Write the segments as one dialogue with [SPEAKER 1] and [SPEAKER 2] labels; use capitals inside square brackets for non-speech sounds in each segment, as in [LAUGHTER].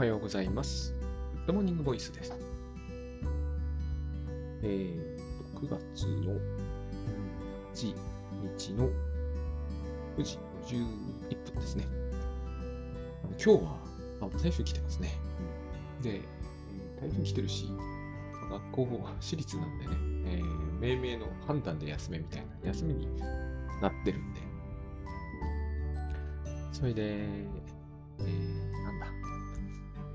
[SPEAKER 1] はようございます。 Good Morning Voice です。えーと、9月の8日の9時51分ですね。今日はあ台風来てますね。で、えー台風来てるし、学校も私立なんでね、えー銘々の判断で休めみたいな、休みになってるんで、それで、えー。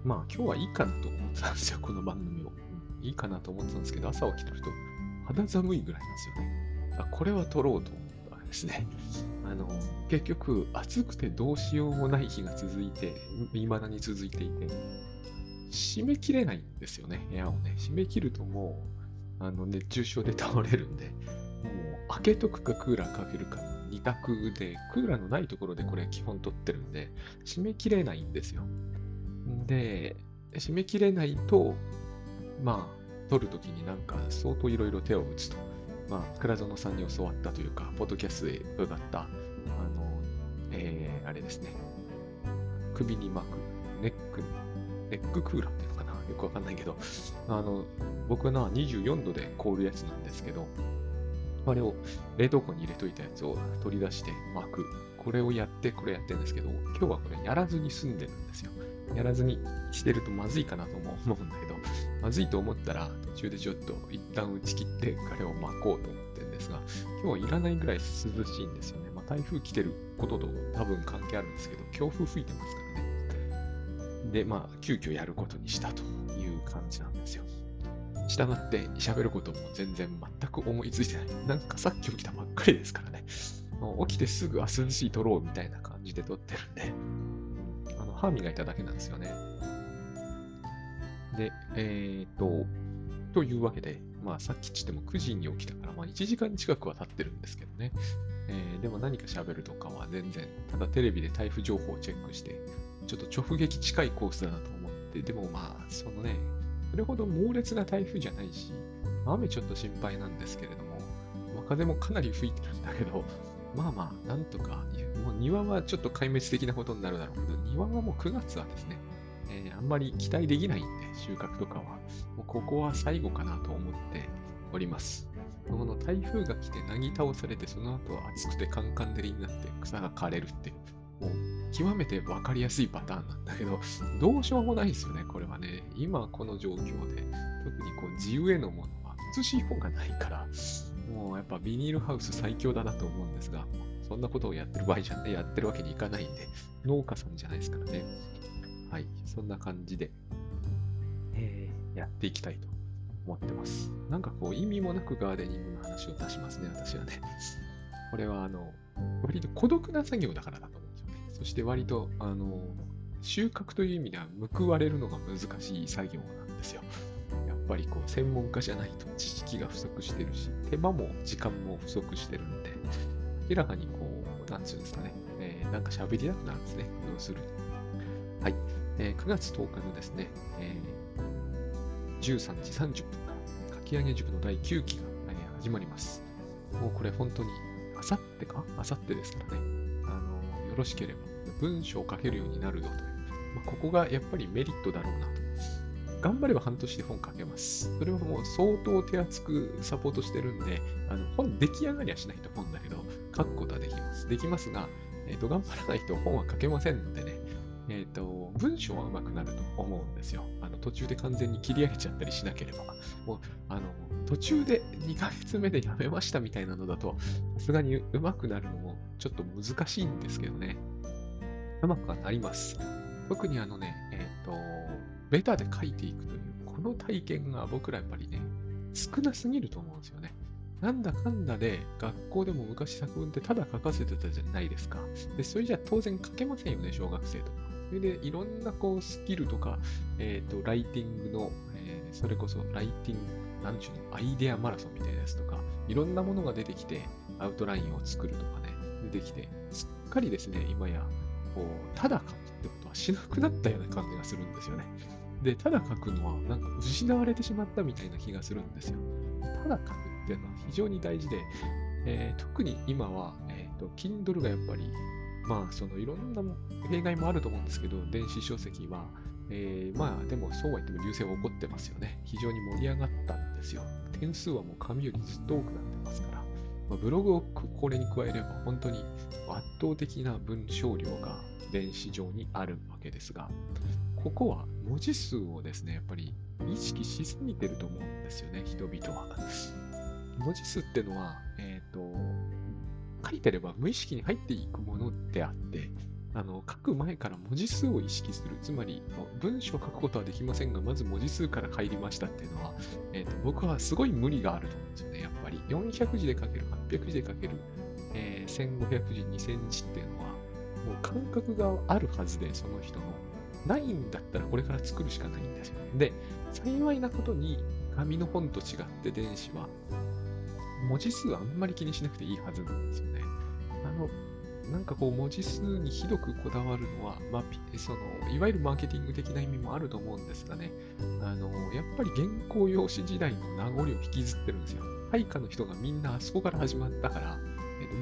[SPEAKER 1] まあ今日はいいかなと思ってたんですよ、この番組を。いいかなと思ってたんですけど、朝起きてると肌寒いぐらいなんですよね。あこれは撮ろうと思ったわけですね。あの、結局暑くてどうしようもない日が続いて、いまだに続いていて、締め切れないんですよね、部屋をね。締め切るともう、あの熱中症で倒れるんで、もう開けとくかクーラーかけるかの二択で、クーラーのないところでこれ基本取ってるんで、締め切れないんですよ。で、締め切れないと、まあ、取るときになんか相当いろいろ手を打つと。まあ、倉園さんに教わったというか、ポッドキャストで伺った、あの、えー、あれですね。首に巻く、ネック、ネッククーラーっていうのかな？よくわかんないけど、あの、僕のは24度で凍るやつなんですけど、あれを冷凍庫に入れといたやつを取り出して巻く。これをやって、これやってるんですけど、今日はこれやらずに済んでるんですよ。やらずにしてるとまずいかなとも思うんだけど、まずいと思ったら途中でちょっと一旦打ち切ってあれを巻こうと思ってるんですが、今日はいらないぐらい涼しいんですよね。まあ、台風来てることと多分関係あるんですけど、強風吹いてますからね。で、まあ、急遽やることにしたという感じなんですよ。したがって喋ることも全然全く思いついてない。なんかさっき起きたばっかりですからね。起きてすぐ、あ、涼しい撮ろうみたいな感じで撮ってるんで、歯磨いただけなんですよね。で、えーと、というわけで、まあさっきちっても9時に起きたから、まあ1時間近くは経ってるんですけどね。えーでも何か喋るとかは全然、ただテレビで台風情報をチェックして、ちょっと直撃近いコースだなと思って、でもまあ、そのね、それほど猛烈な台風じゃないし、雨ちょっと心配なんですけれども、まあ、風もかなり吹いてるんだけど、まあまあ、なんとか、もう庭はちょっと壊滅的なことになるだろうけど、庭はもう9月はですね、えーあんまり期待できないんで、収穫とかは。もうここは最後かなと思っております。この台風が来てなぎ倒されて、その後は暑くてカンカン照りになって草が枯れるっていう、もう極めて分かりやすいパターンなんだけど、どうしようもないですよね、これはね。今この状況で、特にこう地植えのものは涼しい方がないから、もうやっぱビニールハウス最強だなと思うんですが、そんなことをやってる場合じゃない、やってるわけにいかないんで、農家さんじゃないですからね。はい、そんな感じで、えーやっていきたいと思ってます。なんかこう意味もなくガーデニングの話を出しますね、私はね。これはあの、割と孤独な作業だからだと思うんですよね。そして割と、あの、収穫という意味では報われるのが難しい作業なんですよ。やっぱりこう専門家じゃないと知識が不足してるし、手間も時間も不足してるんで、明らかにこう、なんつうんですかね、えーなんか喋りたくなるんですね、要するに。はい。えー9月10日のですね、えー13時30分から、かき上げ塾の第9期が、えー始まります。もうこれ本当に、あさってか？あさってですからね、あのよろしければ文章を書けるようになるよという、まあ、ここがやっぱりメリットだろうな。頑張れば半年で本書けます。それはもう相当手厚くサポートしてるんで、あの本出来上がりはしないと思うんだけど、書くことはできます。できますが、えっ、と、頑張らないと本は書けませんのでね、えっ、と、文章は上手くなると思うんですよ。あの、途中で完全に切り上げちゃったりしなければ。もう、あの、途中で2ヶ月目でやめましたみたいなのだと、さすがに上手くなるのもちょっと難しいんですけどね。上手くはなります。特にあのね、えっ、と、ベタで書いていくという、この体験が僕らやっぱりね、少なすぎると思うんですよね。なんだかんだで、学校でも昔作文ってただ書かせてたじゃないですか。で、それじゃ当然書けませんよね、小学生とか。それでいろんなこうスキルとか、えっ、と、ライティングの、えーそれこそライティング、なんちゅうの、アイデアマラソンみたいなやつとか、いろんなものが出てきて、アウトラインを作るとかね、出てきて、すっかりですね、今や、こう、ただ書くしなくなったような感じがするんですよね。で、ただ書くのはなんか失われてしまったみたいな気がするんですよ。ただ書くっていうのは非常に大事で、えー特に今は、えーと、Kindle がやっぱりまあ、そのいろんな弊害もあると思うんですけど、電子書籍は、えー、まあ、でもそうは言っても流星は起こってますよね。非常に盛り上がったんですよ。点数はもう紙よりずっと多くなってますから。まあ、ブログをこれに加えれば、本当に圧倒的な文章量が電子上にあるわけですが、ここは文字数をですね、やっぱり意識しすぎてると思うんですよね、人々は。文字数ってのは、えっ、ー、と、書いてれば無意識に入っていくものであって、あの書く前から文字数を意識する。つまり、文章を書くことはできませんが、まず文字数から入りましたっていうのは、えーと、僕はすごい無理があると思うんですよね、やっぱり。400字で書ける、800字で書ける、えー、1500字、2000字っていうの、う感覚があるはずで、その人の。ないんだったらこれから作るしかないんですよ。で、幸いなことに、紙の本と違って電子は、文字数はあんまり気にしなくていいはずなんですよね。あの、なんかこう文字数にひどくこだわるのは、まあ、そのいわゆるマーケティング的な意味もあると思うんですがね、あのやっぱり原稿用紙時代の名残を引きずってるんですよ。配下の人がみんなあそこから始まったから、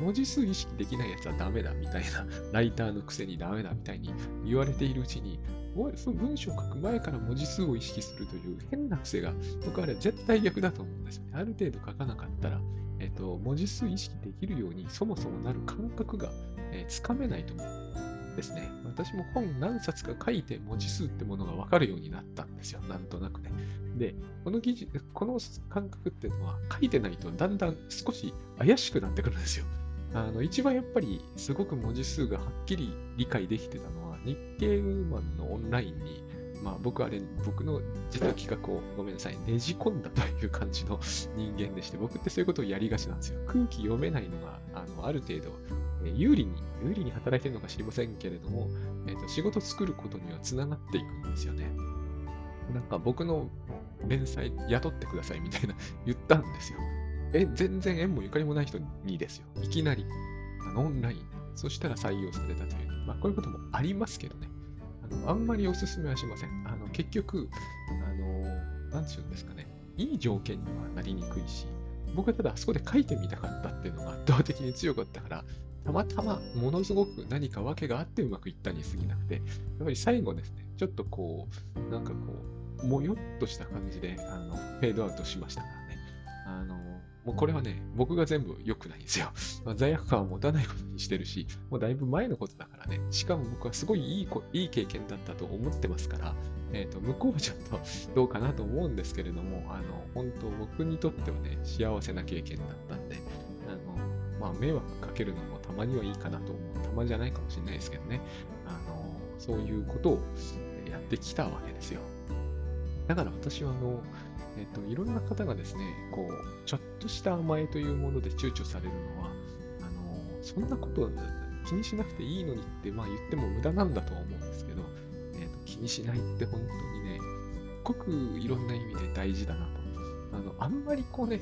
[SPEAKER 1] 文字数意識できないやつはダメだみたいな、[LAUGHS] ライターのくせにダメだみたいに言われているうちに、文章を書く前から文字数を意識するという変な癖が、僕はあれ絶対逆だと思うんですよね。ある程度書かなかったら、えっと、文字数意識できるようにそもそもなる感覚がえー、つかめないと思うんですね。私も本何冊か書いて文字数ってものがわかるようになったんですよ。なんとなくね。で、この技術、この感覚っていうのは書いてないとだんだん少し怪しくなってくるんですよ。あの、一番やっぱりすごく文字数がはっきり理解できてたのは日経ウーマンのオンラインにまあ僕あれ、僕の実は企画をごめんなさい、ねじ込んだという感じの人間でして、僕ってそういうことをやりがちなんですよ。空気読めないのが、あの、ある程度、え有利に、有利に働いてるのか知りませんけれども、えーと、仕事作ることにはつながっていくんですよね。なんか僕の連載雇ってくださいみたいな言ったんですよ。え、全然縁もゆかりもない人にですよ。いきなり、あのオンライン。そしたら採用されたという。まあこういうこともありますけどね。あのあんまりお勧めはしません。あの結局、あの、なんて言うんですかね。いい条件にはなりにくいし、僕はただあそこで書いてみたかったっていうのが圧倒的に強かったから、たまたまものすごく何か訳があってうまくいったに過ぎなくて、やっぱり最後ですね、ちょっとこう、なんかこう、もよっとした感じで、あの、フェードアウトしましたからね。あの、もうこれはね、僕が全部良くないんですよ。[LAUGHS] まあ、罪悪感は持たないことにしてるし、もうだいぶ前のことだからね。しかも僕はすごいいいいい経験だったと思ってますから、えっ、ー、と、向こうはちょっと [LAUGHS] どうかなと思うんですけれども、あの、本当僕にとってはね、幸せな経験だったんで、あの、まあ、迷惑かけるのもたまにはいいかなと思う。たまじゃないかもしれないですけどね。あの、そういうことをやってきたわけですよ。だから私は、あの、えっ、と、いろんな方がですね、こう、ちょっとした甘えというもので躊躇されるのは、あの、そんなこと気にしなくていいのにって、まあ言っても無駄なんだとは思うんですけど、えーと、気にしないって本当にね、すごくいろんな意味で大事だなと。あの、あんまりこうね、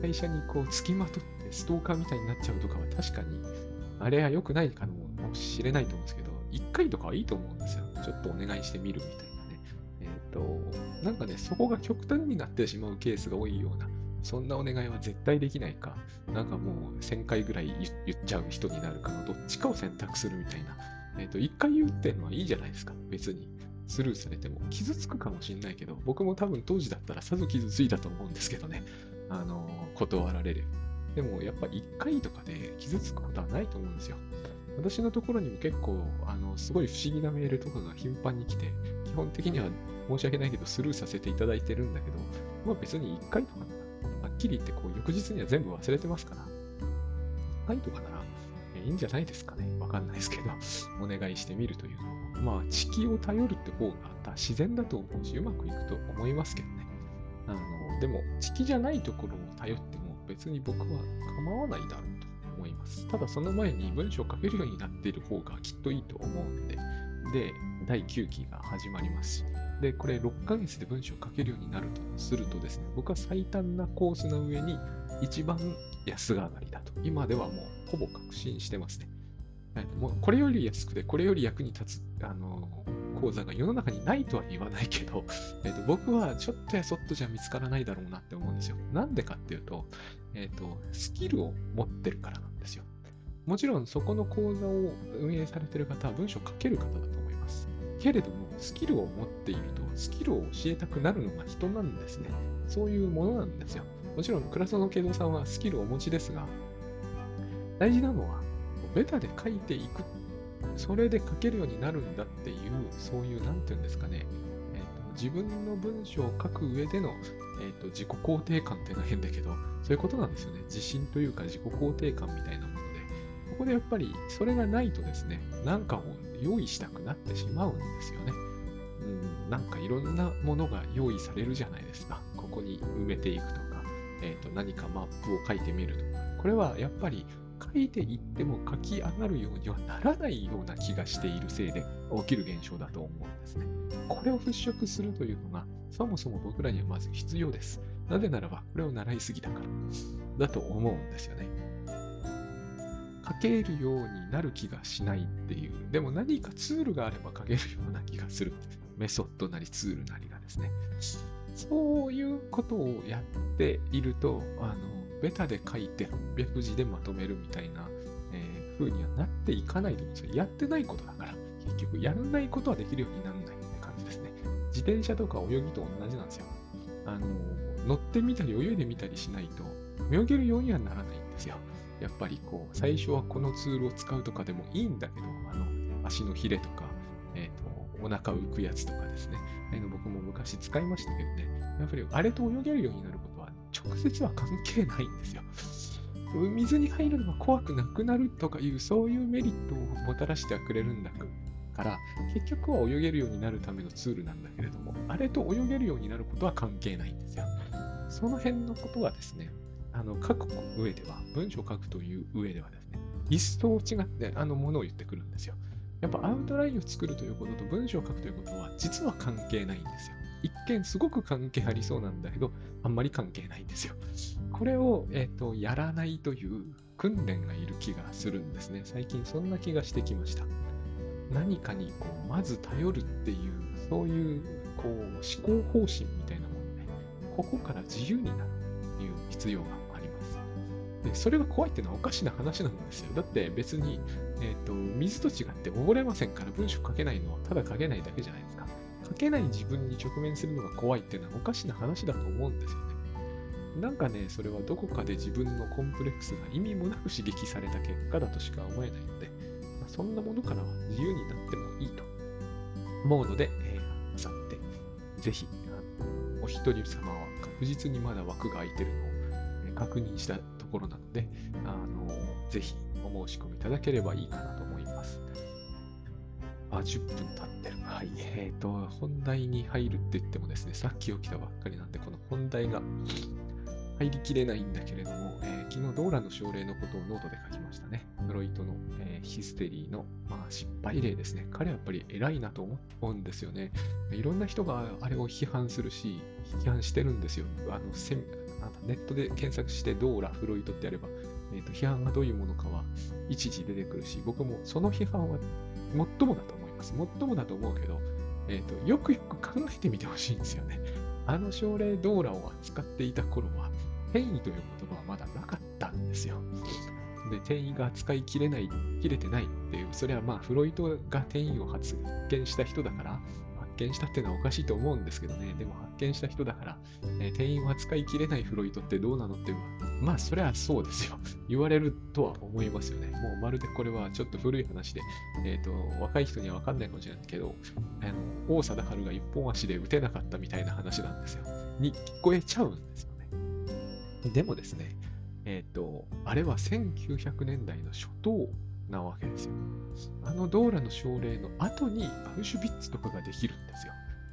[SPEAKER 1] 会社にこう、付きまとってストーカーみたいになっちゃうとかは確かに、あれは良くないかもしれないと思うんですけど、一回とかはいいと思うんですよ。ちょっとお願いしてみるみたいなね。えっ、ー、と、なんかね、そこが極端になってしまうケースが多いような、そんなお願いは絶対できないか、なんかもう1000回ぐらい言っちゃう人になるかのどっちかを選択するみたいな。えっ、ー、と、1回言うっていうのはいいじゃないですか、別に。スルーされても傷つくかもしんないけど、僕も多分当時だったらさぞ傷ついたと思うんですけどね。あの、断られる。でもやっぱ1回とかで傷つくことはないと思うんですよ。私のところにも結構、あの、すごい不思議なメールとかが頻繁に来て、基本的には申し訳ないけどスルーさせていただいてるんだけど、まあ別に1回とかなら、はっきり言ってこう翌日には全部忘れてますから、1回とかなら、いいんじゃないですかね。わかんないですけど、[LAUGHS] お願いしてみるというのも。まあ、地球を頼るって方が自然だと思うし、うまくいくと思いますけどね。あの、でも、地球じゃないところを頼っても別に僕は構わないだろうと思います。ただその前に文章を書けるようになっている方がきっといいと思うんで、で、第9期が始まりますし、で、これ6ヶ月で文章を書けるようになるとするとですね、僕は最短なコースの上に一番安上がりだと。今ではもうほぼ確信してますね。もうこれより安くて、これより役に立つ、あの、講座が世の中にないとは言わないけど、えーと、僕はちょっとやそっとじゃ見つからないだろうなって思うんですよ。なんでかっていうと、えっ、ー、と、スキルを持ってるからなんですよ。もちろんそこの講座を運営されてる方は文章を書ける方だと思います。けれども、スキルを持っていると、スキルを教えたくなるのが人なんですね。そういうものなんですよ。もちろん、クラスの慶三さんはスキルをお持ちですが、大事なのは、ベタで書いていく。それで書けるようになるんだっていう、そういう、なんていうんですかね、えーと、自分の文章を書く上での、えーと、自己肯定感っていうのは変だけど、そういうことなんですよね。自信というか自己肯定感みたいなもので、ここでやっぱりそれがないとですね、なんかを用意したくなってしまうんですよね。うん、なんかいろんなものが用意されるじゃないですか。ここに埋めていくとか、えーと、何かマップを書いてみるとか。これはやっぱり書いていっても書き上がるようにはならないような気がしているせいで起きる現象だと思うんですね。これを払拭するというのが、そもそも僕らにはまず必要です。なぜならば、これを習いすぎたから。だと思うんですよね。書けるようになる気がしないっていう。でも何かツールがあれば書けるような気がする。メソッドなりツールなりがですね。そういうことをやっていると、あの、ベタで書いて800字でまとめるみたいな、えー、風にはなっていかないと思うんですよ。やってないことだから。結局、やらないことはできるようにならないって感じですね。自転車とか泳ぎと同じなんですよ。あの、乗ってみたり泳いでみたりしないと、泳げるようにはならないんですよ。やっぱりこう、最初はこのツールを使うとかでもいいんだけど、あの、足のヒレとか、えっ、ー、と、お腹浮くやつとかですね。あの僕も昔使いましたけどね。やっぱりあれと泳げるようになることは直接は関係ないんですよ。水に入るのが怖くなくなるとかいう、そういうメリットをもたらしてはくれるんだから、結局は泳げるようになるためのツールなんだけれども、あれと泳げるようになることは関係ないんですよ。その辺のことはですね、あの書く上では、文章を書くという上ではですね、一層違ってあのものを言ってくるんですよ。やっぱアウトラインを作るということと文章を書くということは実は関係ないんですよ。一見すごく関係ありそうなんだけど、あんまり関係ないんですよ。これを、えーと、やらないという訓練がいる気がするんですね。最近そんな気がしてきました。何かにこうまず頼るっていう、そういうこう思考方針みたいなものね、ここから自由になるという必要があります。でそれが怖いっていうのはおかしな話なんですよ。だって別に、えーと、水と違って溺れませんから文章書けないのはただ書けないだけじゃないですか。書けない自分に直面するのが怖いっていうのはおかしな話だと思うんですよね。なんかね、それはどこかで自分のコンプレックスが意味もなく刺激された結果だとしか思えないので、そんなものからは自由になってもいいと思うので、えー、あさって、ぜひ、お一人様は確実にまだ枠が空いてるのを、確認したところなので、あのぜひお申し込みいただければいいかなと思います。あ、10分経ってる。はい。えっ、ー、と、本題に入るって言ってもですね、さっき起きたばっかりなんで、この本題が入りきれないんだけれども、えー、昨日ドーラの症例のことをノートで書きましたね。フロイトの、えー、ヒステリーの、まあ、失敗例ですね。彼はやっぱり偉いなと思うんですよね。いろんな人があれを批判するし、批判してるんですよ。あのネットで検索してドーラ、フロイトってやれば、えーと、批判がどういうものかは一時出てくるし、僕もその批判は最もだと思います。最もだと思うけど、えーと、よくよく考えてみてほしいんですよね。あの症例ドーラを扱っていた頃は、変異という言葉はまだなかったんですよ。で、転移が扱いきれない、切れてないっていう、それはまあ、フロイトが転移を発見した人だから、発見したっていうのはおかしいと思うんですけどね、でも発見した人だから、えー、店員を扱いきれないフロイトってどうなのっていうのは、まあそれはそうですよ。[LAUGHS] 言われるとは思いますよね。もうまるでこれはちょっと古い話で、えっ、ー、と、若い人にはわかんないかもしれないけど、あの王貞治が一本足で打てなかったみたいな話なんですよ。に聞こえちゃうんですよ。でもですね、えっ、ー、と、あれは1900年代の初頭なわけですよ。あのドーラの奨励の後にアウシュビッツとかができるんですよ。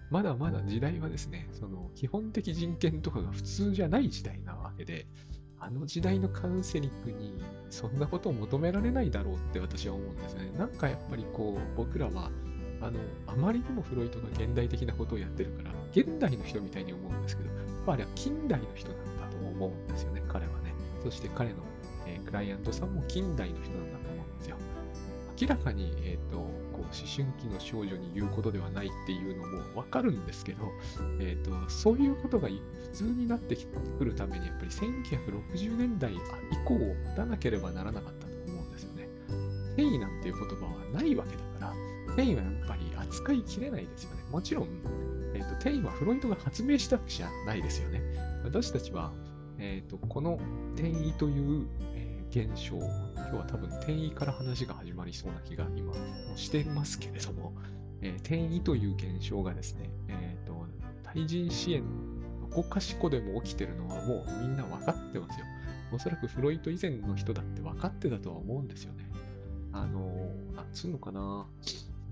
[SPEAKER 1] まだまだ時代はですね、その基本的人権とかが普通じゃない時代なわけで、あの時代のカウンセリングにそんなことを求められないだろうって私は思うんですね。なんかやっぱりこう僕らはあのあまりにもフロイトが現代的なことをやってるから、現代の人みたいに思うんですけど、まあれは近代の人なん思うんですよね、彼はね。そして彼の、えー、クライアントさんも近代の人なんだと思うんですよ明らかに、えーと、こう思春期の少女に言うことではないっていうのもわかるんですけど、えーと、そういうことが普通になってくるために、やっぱり1960年代以降を待たなければならなかったと思うんですよね。転移なんていう言葉はないわけだから、転移はやっぱり扱いきれないですよね。もちろん、えーと、転移はフロイトが発明したわけじゃないですよね。私たちは、えーと、この転移という、えー、現象、今日は多分転移から話が始まりそうな気が今してますけれども、えー、転移という現象がですね、えーと、対人支援どこかしこでも起きてるのはもうみんな分かってますよ。おそらくフロイト以前の人だって分かってたとは思うんですよね。あのー、なんつうのかな。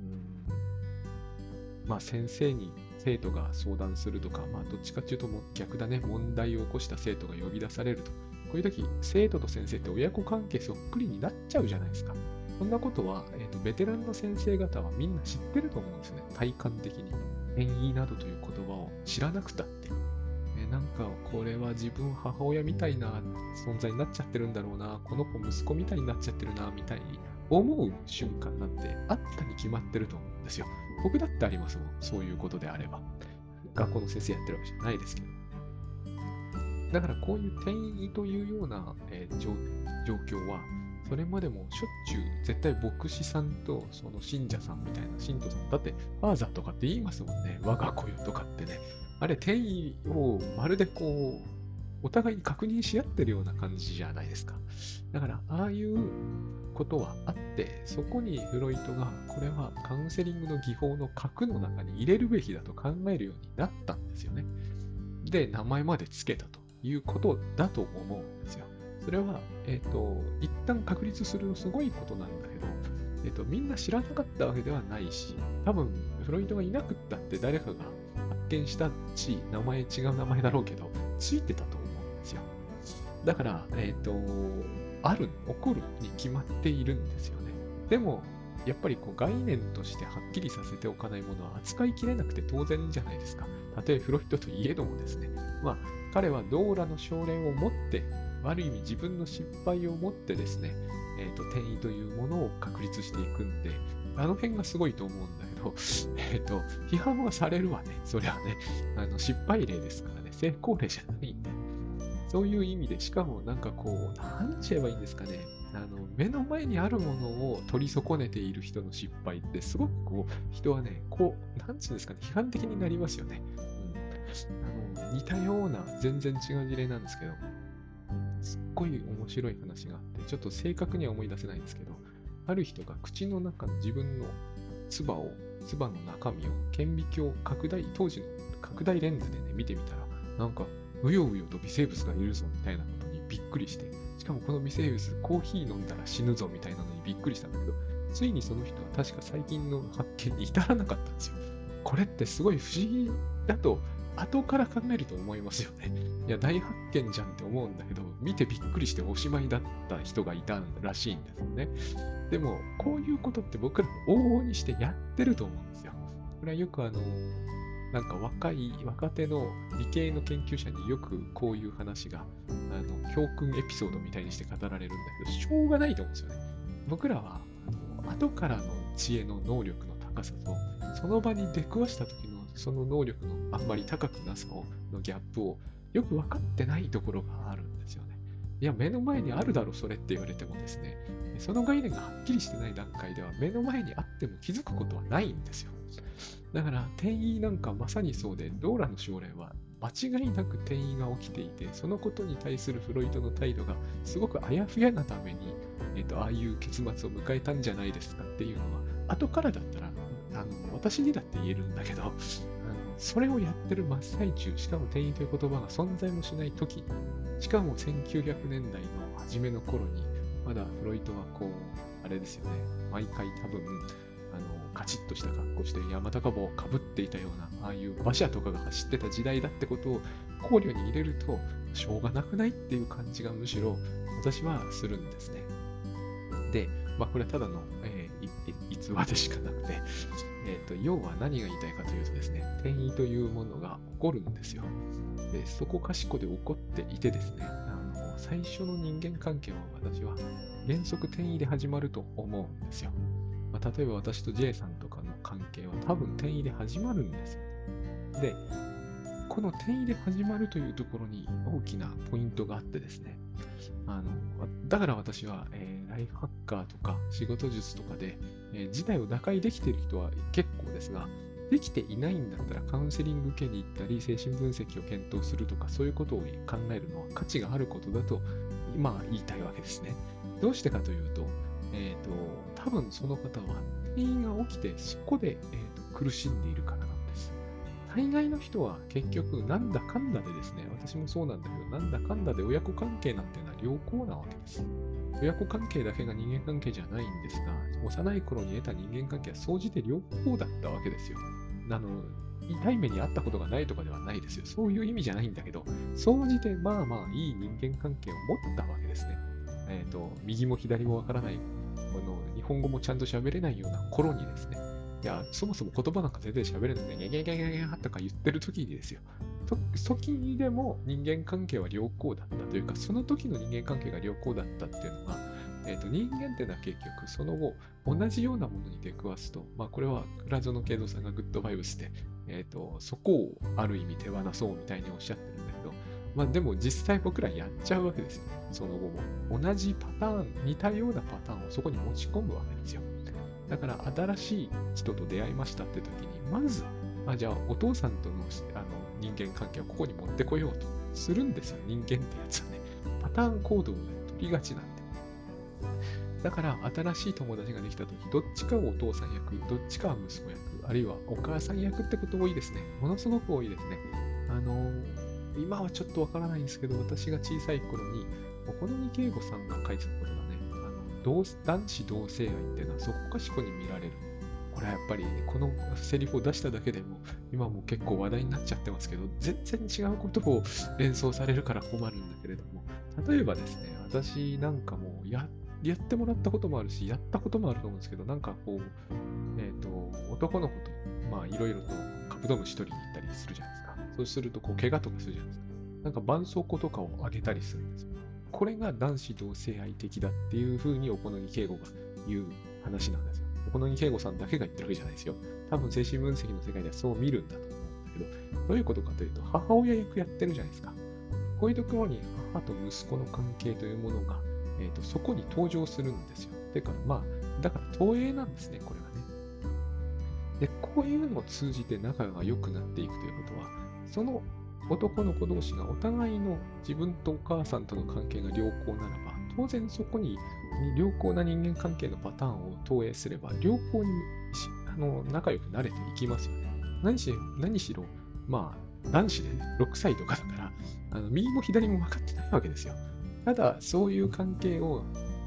[SPEAKER 1] うんまあ先生に生徒が相談するとか、まあどっちかっていうとも逆だね、問題を起こした生徒が呼び出されると。こういう時、生徒と先生って親子関係そっくりになっちゃうじゃないですか。そんなことは、えーと、ベテランの先生方はみんな知ってると思うんですね。体感的に。変異などという言葉を知らなくたって。えー、なんか、これは自分母親みたいな存在になっちゃってるんだろうな。この子息子みたいになっちゃってるな、みたいに思う瞬間なんてあったに決まってると思うんですよ。僕だってありますもん。そういうことであれば。学校の先生やってるわけじゃないですけど。だからこういう転移というような、えー、状況は、それまでもしょっちゅう、絶対牧師さんとその信者さんみたいな信徒さん、だってファーザーとかって言いますもんね。我が子よとかってね。あれ、転移をまるでこう、お互いに確認し合ってるような感じじゃないですか。だから、ああいうことはあって、そこにフロイトが、これはカウンセリングの技法の核の中に入れるべきだと考えるようになったんですよね。で、名前まで付けたということだと思うんですよ。それは、えっ、ー、と、一旦確立するのすごいことなんだけど、えっ、ー、と、みんな知らなかったわけではないし、多分、フロイトがいなくったって誰かが発見したし、名前違う名前だろうけど、ついてたと思うんですよ。だから、えっ、ー、と、ある、起こるに決まっているんですよね。でも、やっぱりこう概念としてはっきりさせておかないものは扱いきれなくて当然じゃないですか。たとえフロイトといえどもですね。まあ、彼はドーラの奨励を持って、ある意味自分の失敗を持ってですね、え、ー、と、転移というものを確立していくんで、あの辺がすごいと思うんだけど、[LAUGHS] えっ、ー、と、批判はされるわね。そりゃね、あの失敗例ですからね、成功例じゃないんで。そういう意味で、しかもなんかこう、なんち言えばいいんですかね。あの目の前にあるものを取り損ねている人の失敗って、すごくこう、人はね、こう、なんつうんですかね、批判的になりますよね。うん、あの似たような、全然違う事例なんですけど、すっごい面白い話があって、ちょっと正確には思い出せないんですけど、ある人が口の中の自分の唾を、唾の中身を顕微鏡拡大、当時の拡大レンズでね、見てみたら、なんかうようよと微生物がいるぞみたいなことにびっくりして、しかもこの微生物、コーヒー飲んだら死ぬぞみたいなのにびっくりしたんだけど、ついにその人は確か最近の発見に至らなかったんですよ。これってすごい不思議だと、後から考えると思いますよね。[LAUGHS] いや、大発見じゃんって思うんだけど、見てびっくりしておしまいだった人がいたらしいんですよね。でも、こういうことって僕らも往々にしてやってると思うんですよ。これはよくあの、なんか若い、若手の理系の研究者によくこういう話が、あの、教訓エピソードみたいにして語られるんだけど、しょうがないと思うんですよね。僕らは、あの後からの知恵の能力の高さと、その場に出くわした時のその能力のあんまり高くなさをのギャップをよく分かってないところがあるんですよね。いや、目の前にあるだろ、それって言われてもですね、その概念がはっきりしてない段階では、目の前にあっても気づくことはないんですよ。だから、転移なんかまさにそうで、ドーラの症例は間違いなく転移が起きていて、そのことに対するフロイトの態度がすごくあやふやなために、えっ、と、ああいう結末を迎えたんじゃないですかっていうのは、後からだったら、あの私にだって言えるんだけど、それをやってる真っ最中、しかも転移という言葉が存在もしない時、しかも1900年代の初めの頃に、まだフロイトはこう、あれですよね、毎回多分、カチッとした格好して山高帽をかぶっていたような、ああいう馬車とかが走ってた時代だってことを考慮に入れると、しょうがなくないっていう感じがむしろ私はするんですね。で、まあこれはただの、えー、逸話でしかなくて、[LAUGHS] えーと、要は何が言いたいかというとですね、転移というものが起こるんですよ。で、そこかしこで起こっていてですね、あの最初の人間関係は私は原則転移で始まると思うんですよ。まあ、例えば私と J さんとかの関係は多分転移で始まるんですよ。で、この転移で始まるというところに大きなポイントがあってですね、あのだから私は、えー、ライフハッカーとか仕事術とかで、えー、事態を打開できている人は結構ですが、できていないんだったらカウンセリング受けに行ったり、精神分析を検討するとか、そういうことを考えるのは価値があることだと、今言いたいわけですね。どうしてかというと、えっ、ー、と、多分その方は転移が起きて、そこで、えーと、苦しんでいるからなんです。大概の人は結局、なんだかんだでですね、私もそうなんだけど、なんだかんだで親子関係なんていうのは良好なわけです。親子関係だけが人間関係じゃないんですが、幼い頃に得た人間関係は総じて良好だったわけですよ。あの、痛い目にあったことがないとかではないですよ。そういう意味じゃないんだけど、総じてまあまあいい人間関係を持ったわけですね。えっ、ー、と、右も左もわからない、あの、日本語もちゃんと喋れないような頃にですね、いや、そもそも言葉なんか全然喋れないで、ギャギャギャギャギャとか言ってる時にですよ。時にでも人間関係は良好だったというか、その時の人間関係が良好だったっていうのが、えーと、人間ってのは結局その後同じようなものに出くわすと、まあ、これは倉園慶三さんがグッドバイブスで、えーと、そこをある意味手放そうみたいにおっしゃってるんだけど、まあ、でも実際僕らやっちゃうわけですよ。その後も。同じパターン、似たようなパターンをそこに持ち込むわけですよ。だから新しい人と出会いましたって時に、まず、あじゃあお父さんとのあの人間関係をここに持ってこようとするんですよ。人間ってやつはね。パターン行動を取りがちなんで。だから新しい友達ができた時、どっちかをお父さん役、どっちかは息子役、あるいはお母さん役ってこと多いですね。ものすごく多いですね。あの今はちょっとわからないんですけど、私が小さい頃に、お好み敬吾さんが書いてたことがね、あの同男子同性愛っていうのはそこかしこに見られる。これはやっぱり、このセリフを出しただけでも、今も結構話題になっちゃってますけど、全然違うことを連想されるから困るんだけれども、例えばですね、私なんかもややってもらったこともあるし、やったこともあると思うんですけど、なんかこう、えっ、ー、と、男の子と、まあ、いろいろとカブトムシ取りに行ったりするじゃないですか。そうすると、こう、怪我とかするじゃないですか。なんか、絆創膏とかをあげたりするんですよ。これが男子同性愛的だっていうふうに、お好み敬吾が言う話なんですよ。お好み敬吾さんだけが言ってるわけじゃないですよ。多分、精神分析の世界ではそう見るんだと思うんだけど、どういうことかというと、母親役やってるじゃないですか。こういうところに母と息子の関係というものがえーと、そこに登場するんですよ。てか、まあ、だから投影なんですね、これはね。で、こういうのを通じて仲が良くなっていくということは、その男の子同士がお互いの自分とお母さんとの関係が良好ならば、当然そこに良好な人間関係のパターンを投影すれば、良好にあの仲良くなれていきますよね。何し何しろ、まあ、男子で、ね、6歳とかだから、あの右も左も分かってないわけですよ。ただ、そういう関係を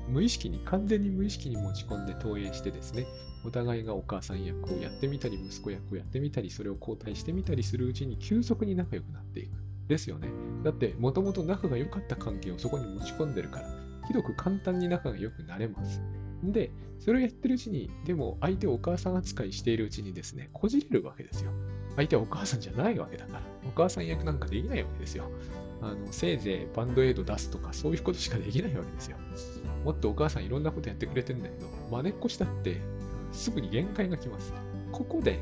[SPEAKER 1] 無意識に、完全に無意識に持ち込んで投影してですね、お互いがお母さん役をやってみたり、息子役をやってみたり、それを交代してみたりするうちに急速に仲良くなっていく。ですよね。だって、もともと仲が良かった関係をそこに持ち込んでるから、ひどく簡単に仲が良くなれます。で、それをやってるうちに、でも相手をお母さん扱いしているうちにですね、こじれるわけですよ。相手はお母さんじゃないわけだから、お母さん役なんかできないわけですよ。あのせいぜいバンドエイド出すとかそういうことしかできないわけですよ。もっとお母さんいろんなことやってくれてんだけど、まねっこしたってすぐに限界が来ます。ここで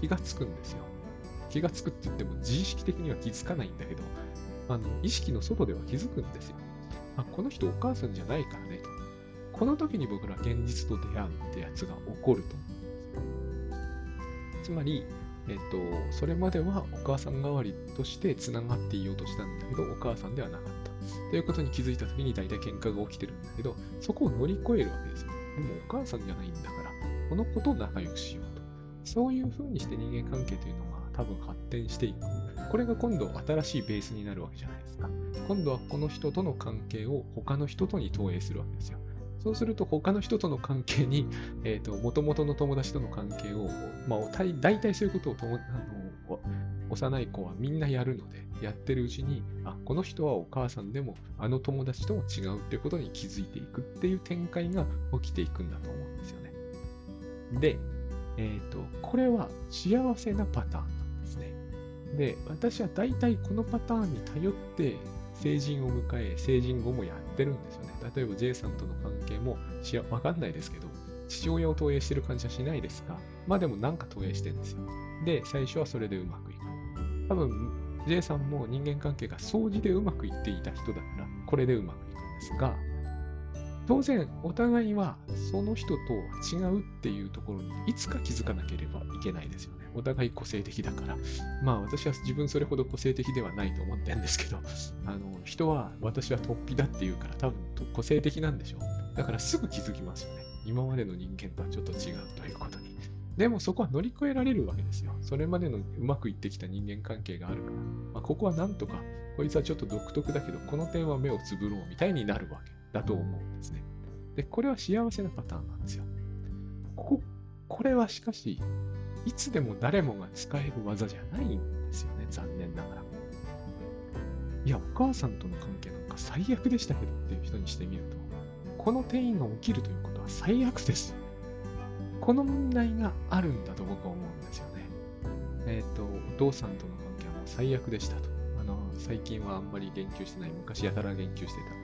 [SPEAKER 1] 気がつくんですよ。気がつくって言っても自意識的には気づかないんだけど、あの意識の外では気づくんですよ。あ、この人お母さんじゃないからねと。この時に僕ら現実と出会うってやつが起こると。つまり、えっと、それまではお母さん代わりとして繋がっていようとしたんだけど、お母さんではなかった。ということに気づいた時に大体喧嘩が起きてるんだけど、そこを乗り越えるわけですよ。でもお母さんじゃないんだから、この子と仲良くしようと。そういう風にして人間関係というのが多分発展していく。これが今度新しいベースになるわけじゃないですか。今度はこの人との関係を他の人とに投影するわけですよ。そうすると他の人との関係に、[LAUGHS] えっ、ー、と、元々の友達との関係を、まあ、大体そういうことをとあの幼い子はみんなやるので、やってるうちに、あ、この人はお母さんでも、あの友達とも違うってことに気づいていくっていう展開が起きていくんだと思うんですよ。で、えっ、ー、と、これは幸せなパターンなんですね。で、私は大体このパターンに頼って成人を迎え、成人後もやってるんですよね。例えば J さんとの関係もわかんないですけど、父親を投影してる感じはしないですが、まあでもなんか投影してるんですよ。で、最初はそれでうまくいく。多分、J さんも人間関係が掃除でうまくいっていた人だから、これでうまくいくんですが、当然、お互いはその人とは違うっていうところにいつか気づかなければいけないですよね。お互い個性的だから。まあ私は自分それほど個性的ではないと思ってるんですけど、あの人は私は突飛だって言うから多分個性的なんでしょう。だからすぐ気づきますよね。今までの人間とはちょっと違うということに。でもそこは乗り越えられるわけですよ。それまでのうまくいってきた人間関係があるから。まあ、ここはなんとか、こいつはちょっと独特だけど、この点は目をつぶろうみたいになるわけだと思うんですね。で、これは幸せなパターンなんですよ。ここ、これはしかし、いつでも誰もが使える技じゃないんですよね、残念ながら。いや、お母さんとの関係なんか最悪でしたけどっていう人にしてみると、この転移が起きるということは最悪です。この問題があるんだと僕は思うんですよね。えっ、ー、と、お父さんとの関係はもう最悪でしたと。あの、最近はあんまり言及してない、昔やたら言及してた、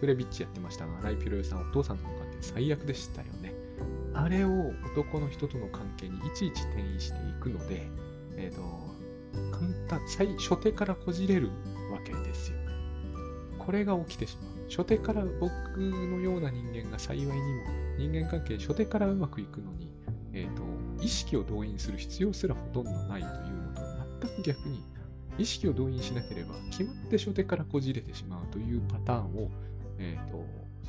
[SPEAKER 1] えっ、ー、と、隠れビッチやってましたが、ライピロヨさん、お父さんとの関係最悪でしたよね。あれを男の人との関係にいちいち転移していくので、えっ、ー、と、簡単、最、初手からこじれるわけですよ。これが起きてしまう。初手から僕のような人間が幸いにも人間関係初手からうまくいくのに、えーと、意識を動員する必要すらほとんどないというのと全く逆に意識を動員しなければ決まって初手からこじれてしまうというパターンを、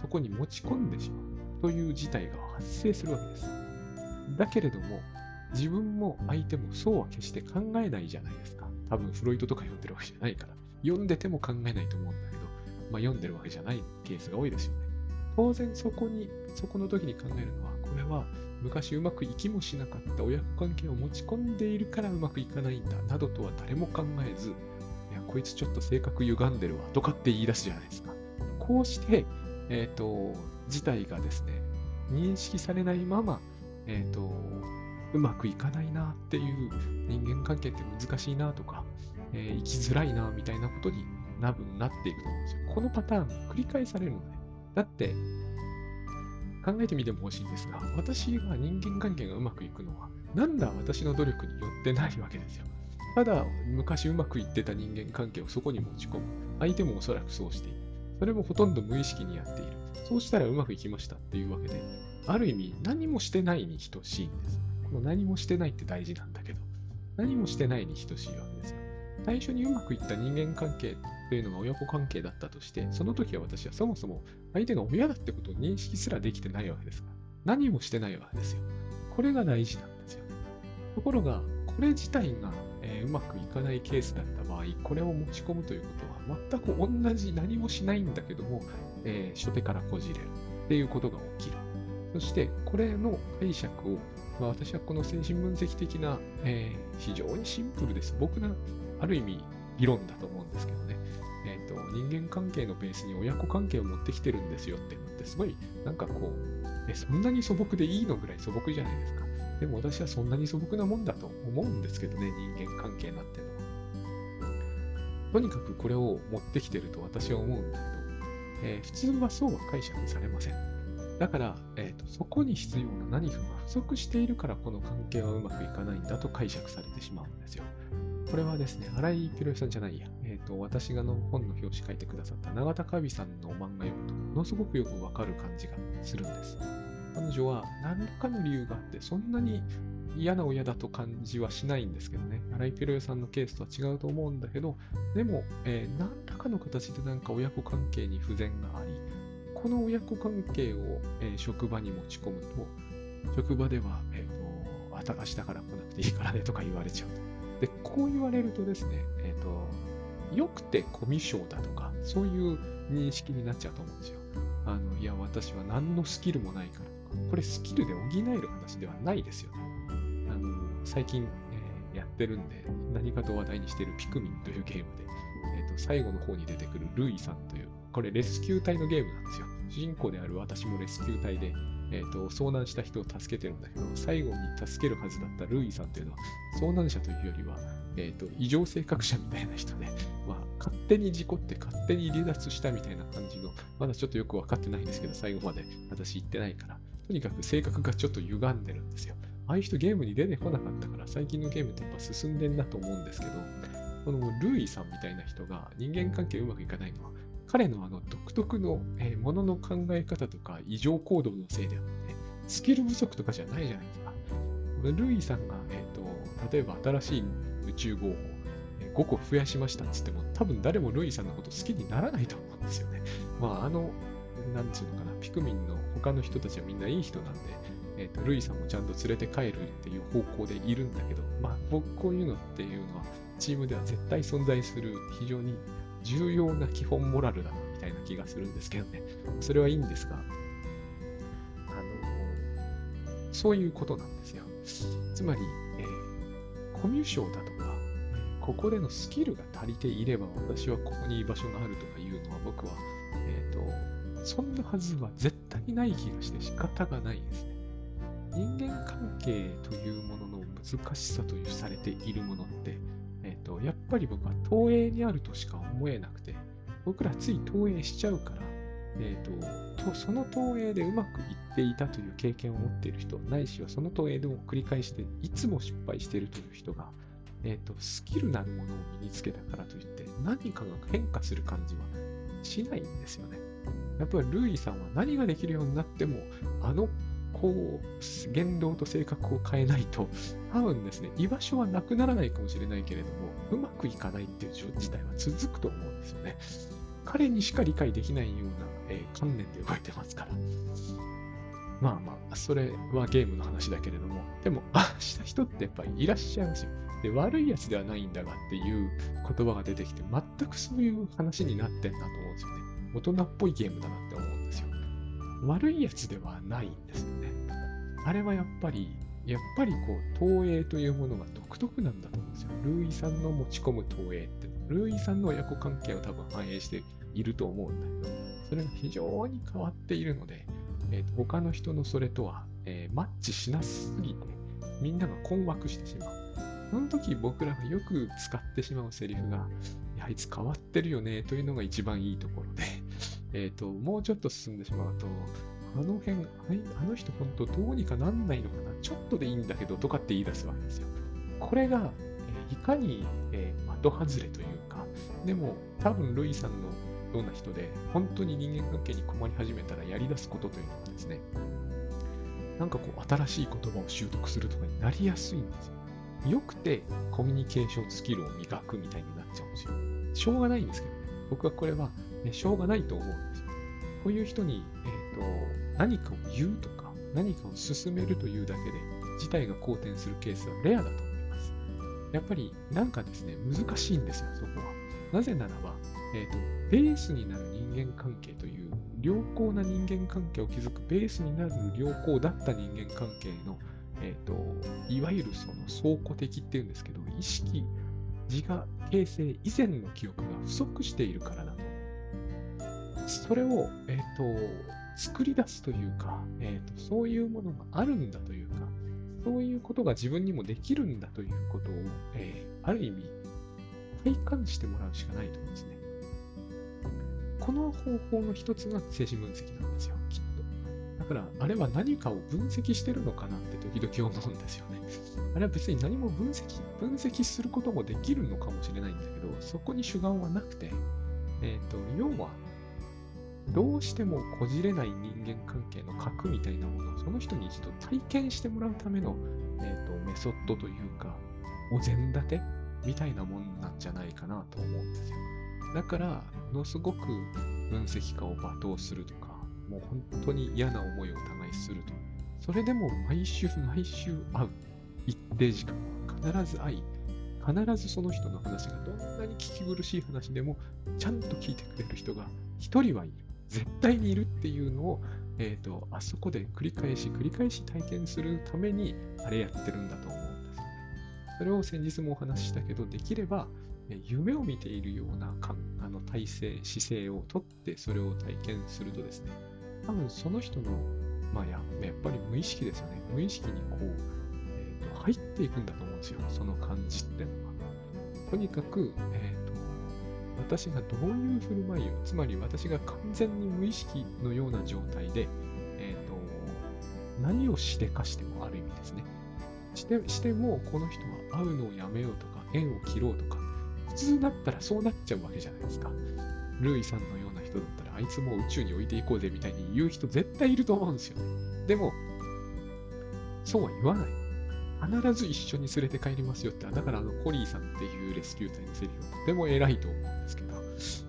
[SPEAKER 1] そこに持ち込んでしまうという事態が発生するわけです。だけれども自分も相手もそうは決して考えないじゃないですか。多分フロイトとか読んでるわけじゃないから。読んでても考えないと思うんだけど、まあ、読んでるわけじゃないケースが多いですよね。当然そこに、そこの時に考えるのは、これは昔うまくいきもしなかった親子関係を持ち込んでいるからうまくいかないんだ、などとは誰も考えず、いや、こいつちょっと性格歪んでるわ、とかって言い出すじゃないですか。こうして、えっ、ー、と、事態がですね、認識されないまま、えっ、ー、と、うまくいかないなっていう人間関係って難しいなとか、えー、生きづらいなみたいなことにななっていくと思うんですよ。このパターン繰り返されるので。だって、考えてみても欲しいんですが、私が人間関係がうまくいくのは、なんだ私の努力によってないわけですよ。ただ、昔うまくいってた人間関係をそこに持ち込む。相手もおそらくそうしている。それもほとんど無意識にやっている。そうしたらうまくいきましたっていうわけで、ある意味何もしてないに等しいんです。この何もしてないって大事なんだけど、何もしてないに等しいわけですよ。最初にうまくいった人間関係というのが親子関係だったとして、その時は私はそもそも相手が親だってことを認識すらできてないわけですから、何もしてないわけですよ。これが大事なんですよ。ところが、これ自体が、えー、うまくいかないケースだった場合、これを持ち込むということは、全く同じ何もしないんだけども、えー、初手からこじれるっていうことが起きる。そして、これの解釈を、まあ、私はこの精神分析的な、えー、非常にシンプルです。僕のある意味理論だと思うんですけどね。えっ、ー、と、人間関係のベースに親子関係を持ってきてるんですよってのってすごい、なんかこう、え、そんなに素朴でいいのぐらい素朴じゃないですか。でも私はそんなに素朴なもんだと思うんですけどね、人間関係なんてのは。とにかくこれを持ってきてると私は思うんだけど、えー、普通はそうは解釈されません。だから、えーと、そこに必要な何かが不足しているからこの関係はうまくいかないんだと解釈されてしまうんですよ。これはですね、荒井ピロさんじゃないや。え、ー、と、私がの本の表紙書いてくださった永田カビさんの漫画読むと、ものすごくよくわかる感じがするんです。彼女は何らかの理由があって、そんなに嫌な親だと感じはしないんですけどね。荒井ピロヨさんのケースとは違うと思うんだけど、でも、えー、何らかの形でなんか親子関係に不全があり、この親子関係を、えー、職場に持ち込むと、職場では、えっ、ー、と、明日から来なくていいからねとか言われちゃうと。で、こう言われるとですね、えっ、と、良くてコミュ障だとか、そういう認識になっちゃうと思うんですよ。あの、いや、私は何のスキルもないから、これスキルで補える話ではないですよね。あの、最近、えー、やってるんで、何かと話題にしているピクミンというゲームで、え、ー、と、最後の方に出てくるルイさんという、これレスキュー隊のゲームなんですよ。主人公である私もレスキュー隊で、えーと、遭難した人を助けてるんだけど、最後に助けるはずだったルイさんっていうのは、遭難者というよりは、えーと、異常性格者みたいな人で、まあ、勝手に事故って勝手に離脱したみたいな感じの、まだちょっとよく分かってないんですけど、最後まで私言ってないから、とにかく性格がちょっと歪んでるんですよ。ああいう人ゲームに出てこなかったから、最近のゲームってやっぱ進んでんなと思うんですけど、このルイさんみたいな人が人間関係うまくいかないのは、彼のあの独特の、え、ものの考え方とか異常行動のせいであって、スキル不足とかじゃないじゃないですか。ルイさんが、えーと、例えば新しい宇宙号を5個増やしましたっつっても、多分誰もルイさんのこと好きにならないと思うんですよね。まあ、あの、なんつうのかな、ピクミンの他の人たちはみんないい人なんで、えーと、ルイさんもちゃんと連れて帰るっていう方向でいるんだけど、まあ、僕こういうのっていうのは、チームでは絶対存在する非常に重要な基本モラルだなみたいな気がするんですけどね。それはいいんですが、あの、そういうことなんですよ。つまり、えー、コミュ障だとか、ここでのスキルが足りていれば私はここに居場所があるとかいうのは僕は、そんなはずは絶対ない気がして仕方がないですね。人間関係というものの難しさというされているものって、え、ー、と、やっぱり僕は投影にあるとしか思えなくて、僕らつい投影しちゃうから、え、ー、と、その投影でうまくいっていたという経験を持っている人、ないしはその投影でも繰り返して、いつも失敗しているという人が、えっ、ー、と、スキルなるものを身につけたからといって、何かが変化する感じはしないんですよね。やっぱりルイさんは何ができるようになっても、あのこう、言動と性格を変えないと、多分ですね、居場所はなくならないかもしれないけれども、うまくいかないっていう事態は続くと思うんですよね。彼にしか理解できないような、えー、観念で動いてますから。まあまあ、それはゲームの話だけれども、でも、ああした人ってやっぱりいらっしゃいますよ。で、悪いやつではないんだがっていう言葉が出てきて、全くそういう話になってんだと思うんですよね。大人っぽいゲームだなって思うんですよ。悪いやつではないんですよね。あれはやっぱり、やっぱりこう、投影というものが独特なんだと思うんですよ。ルーイさんの持ち込む投影って、ルーイさんの親子関係を多分反映していると思うんだけど、それが非常に変わっているので、えー、と他の人のそれとは、えー、マッチしなすぎて、みんなが困惑してしまう。その時僕らがよく使ってしまうセリフが、あいつ変わってるよねというのが一番いいところで、えっ、ー、と、もうちょっと進んでしまうと、あの辺、あの人本当どうにかなんないのかな、ちょっとでいいんだけどとかって言い出すわけですよ。これが、え、いかに、えー、的外れというか、でも多分ルイさんのような人で、本当に人間関係に困り始めたらやり出すことというのがですね、なんかこう新しい言葉を習得するとかになりやすいんですよ。よくてコミュニケーションスキルを磨くみたいになっちゃうんですよ。しょうがないんですけど、僕はこれはね、しょうがないと思うんですよ。こういう人に、えーと、何かを言うとか、何かを進めるというだけで、事態が好転するケースはレアだと思います。やっぱりなんかですね、難しいんですよ、そこは。なぜならば、えーと、ベースになる人間関係という、良好な人間関係を築くベースになる良好だった人間関係の、えーと、いわゆるその倉庫的っていうんですけど、意識、自我形成以前の記憶が不足しているからだとそれを、えーと、作り出すというか、えーと、そういうものがあるんだというか、そういうことが自分にもできるんだということを、えー、ある意味、体感してもらうしかないと思うんですね。この方法の一つが精神分析なんですよ、きっと。だから、あれは何かを分析してるのかなって時々思うんですよね。あれは別に何も分析、分析することもできるのかもしれないんだけど、そこに主眼はなくて、えっ、ー、と、要は、どうしてもこじれない人間関係の核みたいなものをその人に一度体験してもらうための、えーと、メソッドというか、お膳立てみたいなもんなんじゃないかなと思うんですよ。だから、ものすごく分析家を罵倒するとか、もう本当に嫌な思いをお互いすると。それでも毎週毎週会う。一定時間は必ず会い、必ずその人の話がどんなに聞き苦しい話でもちゃんと聞いてくれる人が一人はいる。絶対にいるっていうのを、え、ー、と、あそこで繰り返し繰り返し体験するために、あれやってるんだと思うんですよね。それを先日もお話ししたけど、できれば、夢を見ているようなあの体勢、姿勢をとって、それを体験するとですね、多分その人の、まあや、やっぱり無意識ですよね。無意識にこう、えーと、入っていくんだと思うんですよ。その感じってのは。とにかく、え私がどういう振る舞いを、つまり私が完全に無意識のような状態で、えーと、何をしでかしてもある意味ですね。してしても、この人は会うのをやめようとか、縁を切ろうとか、普通だったらそうなっちゃうわけじゃないですか。ルイさんのような人だったら、あいつもう宇宙に置いていこうぜみたいに言う人絶対いると思うんですよ。でも、そうは言わない。必ず一緒に連れて帰りますよって、だからあのコリーさんっていうレスキュー隊のセリフはとても偉いと思うんですけど、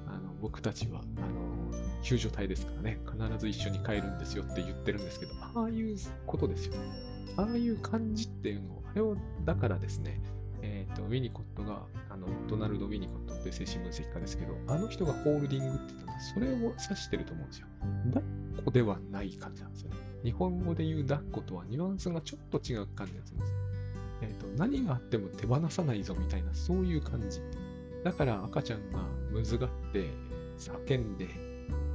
[SPEAKER 1] あの僕たちはあの救助隊ですからね、必ず一緒に帰るんですよって言ってるんですけど、ああいうことですよね。ああいう感じっていうのを、あれを、だからですね、え、ー、と、ウィニコットが、あの、ドナルド・ウィニコットって精神分析家ですけど、あの人がホールディングって言ったのは、それを指してると思うんですよ。抱っこではない感じなんですよね。日本語で言う抱っことはニュアンスがちょっと違う感じがするんですよ。え、ー、と、何があっても手放さないぞみたいな、そういう感じ。だから赤ちゃんがむずがって叫んで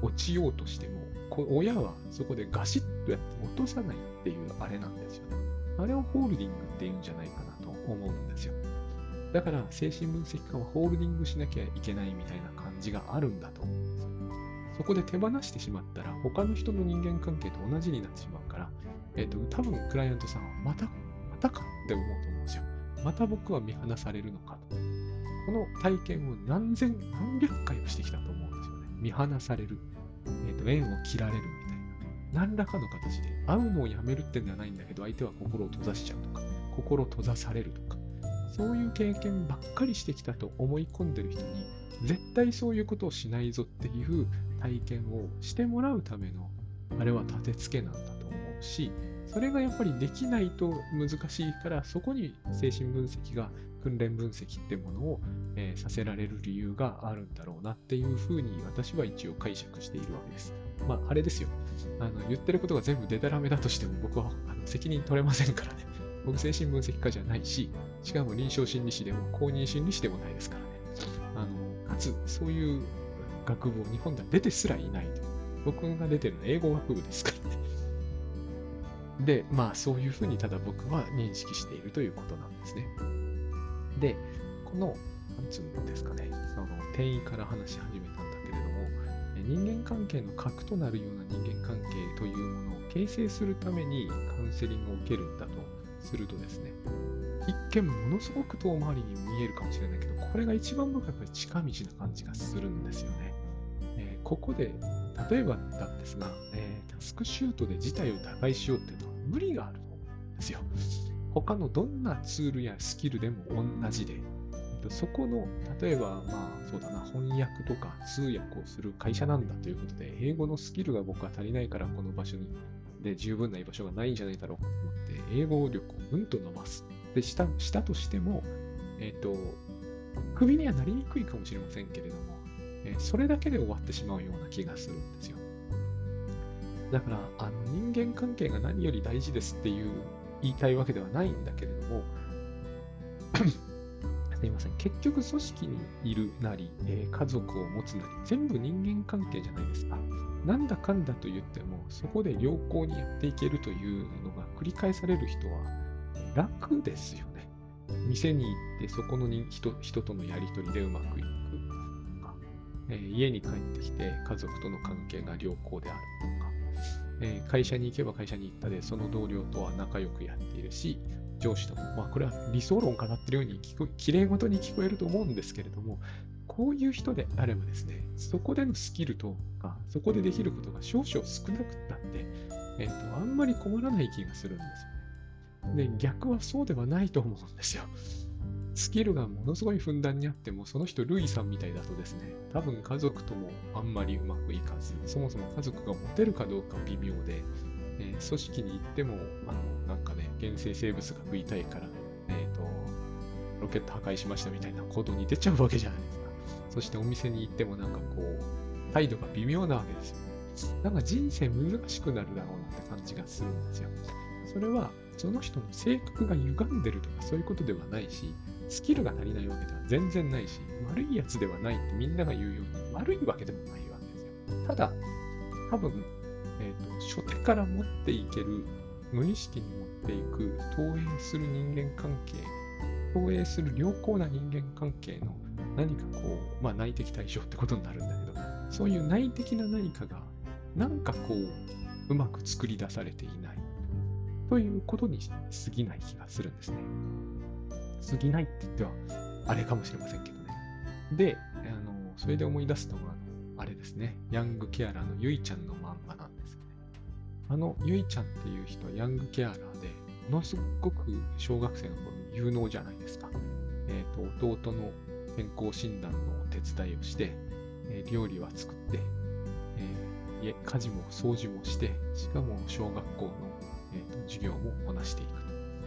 [SPEAKER 1] 落ちようとしても、親はそこでガシッとやって落とさないっていうあれなんですよね。あれをホールディングって言うんじゃないかな思うんですよ。だから精神分析家はホールディングしなきゃいけないみたいな感じがあるんだと思うんですよ。そこで手放してしまったら他の人の人間関係と同じになってしまうから、えっ、ー、と、多分クライアントさんはまた、またかって思うと思うんですよ。また僕は見放されるのかと。この体験を何千、何百回もしてきたと思うんですよね。見放される。えっ、ー、と、縁を切られるみたいな。何らかの形で会うのをやめるってんではないんだけど、相手は心を閉ざしちゃうとか、心閉ざされるとか、そういう経験ばっかりしてきたと思い込んでる人に、絶対そういうことをしないぞっていう体験をしてもらうための、あれは立て付けなんだと思うし、それがやっぱりできないと難しいから、そこに精神分析が訓練分析ってものを、えー、させられる理由があるんだろうなっていうふうに私は一応解釈しているわけです。まあ、あれですよ。あの言ってることが全部デタラメだとしても僕はあの責任取れませんからね。僕、精神分析家じゃないし、しかも臨床心理士でも公認心理士でもないですからね。あのかつ、そういう学部を日本では出てすらいないと。僕が出てるのは英語学部ですからね。で、まあそういうふうにただ僕は認識しているということなんですね。で、この、なんつうんですかね、その転移から話し始めたんだけれども、人間関係の核となるような人間関係というものを形成するためにカウンセリングを受けるんだとするとですね、一見ものすごく遠回りに見えるかもしれないけど、これが一番僕はやっぱり近道な感じがするんですよね。えー、ここで、例えばなんですが、えー、タスクシュートで事態を打開しようっていうのは無理があると思うんですよ。他のどんなツールやスキルでも同じで、そこの、例えば、まあ、そうだな、翻訳とか通訳をする会社なんだということで、英語のスキルが僕は足りないから、この場所に、で、十分な居場所がないんじゃないだろうかと思って、英語力をうんと伸ばす。で、した、したとしても、えっ、ー、と、クビにはなりにくいかもしれませんけれども、えー、それだけで終わってしまうような気がするんですよ。だから、あの人間関係が何より大事ですっていう言いたいわけではないんだけれども、[COUGHS] すいません。結局、組織にいるなり、えー、家族を持つなり、全部人間関係じゃないですか。なんだかんだと言っても、そこで良好にやっていけるというのが繰り返される人は楽ですよね。店に行ってそこの人人とのやり取りでうまくいくとか、えー、家に帰ってきて家族との関係が良好であるとか、えー、会社に行けば会社に行ったで、その同僚とは仲良くやっているし、上司とも、まあこれは理想論かなってるように聞こ、綺麗事に聞こえると思うんですけれども、こういう人であればですね、そこでのスキルとか、そこでできることが少々少なくったって、えっ、と、あんまり困らない気がするんですよね。で、逆はそうではないと思うんですよ。[LAUGHS] スキルがものすごいふんだんにあっても、その人、ルイさんみたいだとですね、多分家族ともあんまりうまくいかず、そもそも家族が持てるかどうか微妙で、えー、組織に行っても、あの、なんかね、原生生物が食いたいから、えっ、ー、と、ロケット破壊しましたみたいな行動に出ちゃうわけじゃないですか。そしてお店に行ってもなんかこう、態度が微妙なわけですよ。なんか人生難しくなるだろうなって感じがするんですよ。それは、その人の性格が歪んでるとかそういうことではないし、スキルが足りないわけでは全然ないし、悪いやつではないってみんなが言うように、悪いわけでもないわけですよ。ただ、多分、えっ、ー、と、初手から持っていける、無意識に持っていく、投影する人間関係、投影する良好な人間関係の何かこう、まあ内的対象ってことになるんだけど、そういう内的な何かが、なんかこう、うまく作り出されていない。ということに過ぎない気がするんですね。過ぎないって言っては、あれかもしれませんけどね。で、あの、それで思い出すのが、あれですね、ヤングケアラーのゆいちゃんの漫画なんですよね。あのゆいちゃんっていう人はヤングケアラーで、ものすごく小学生の頃に有能じゃないですか。えっ、と、弟の健康診断の手伝いをして、えー料理は作って、家家事も掃除もして、しかも小学校の、えーと授業もこなしていくと。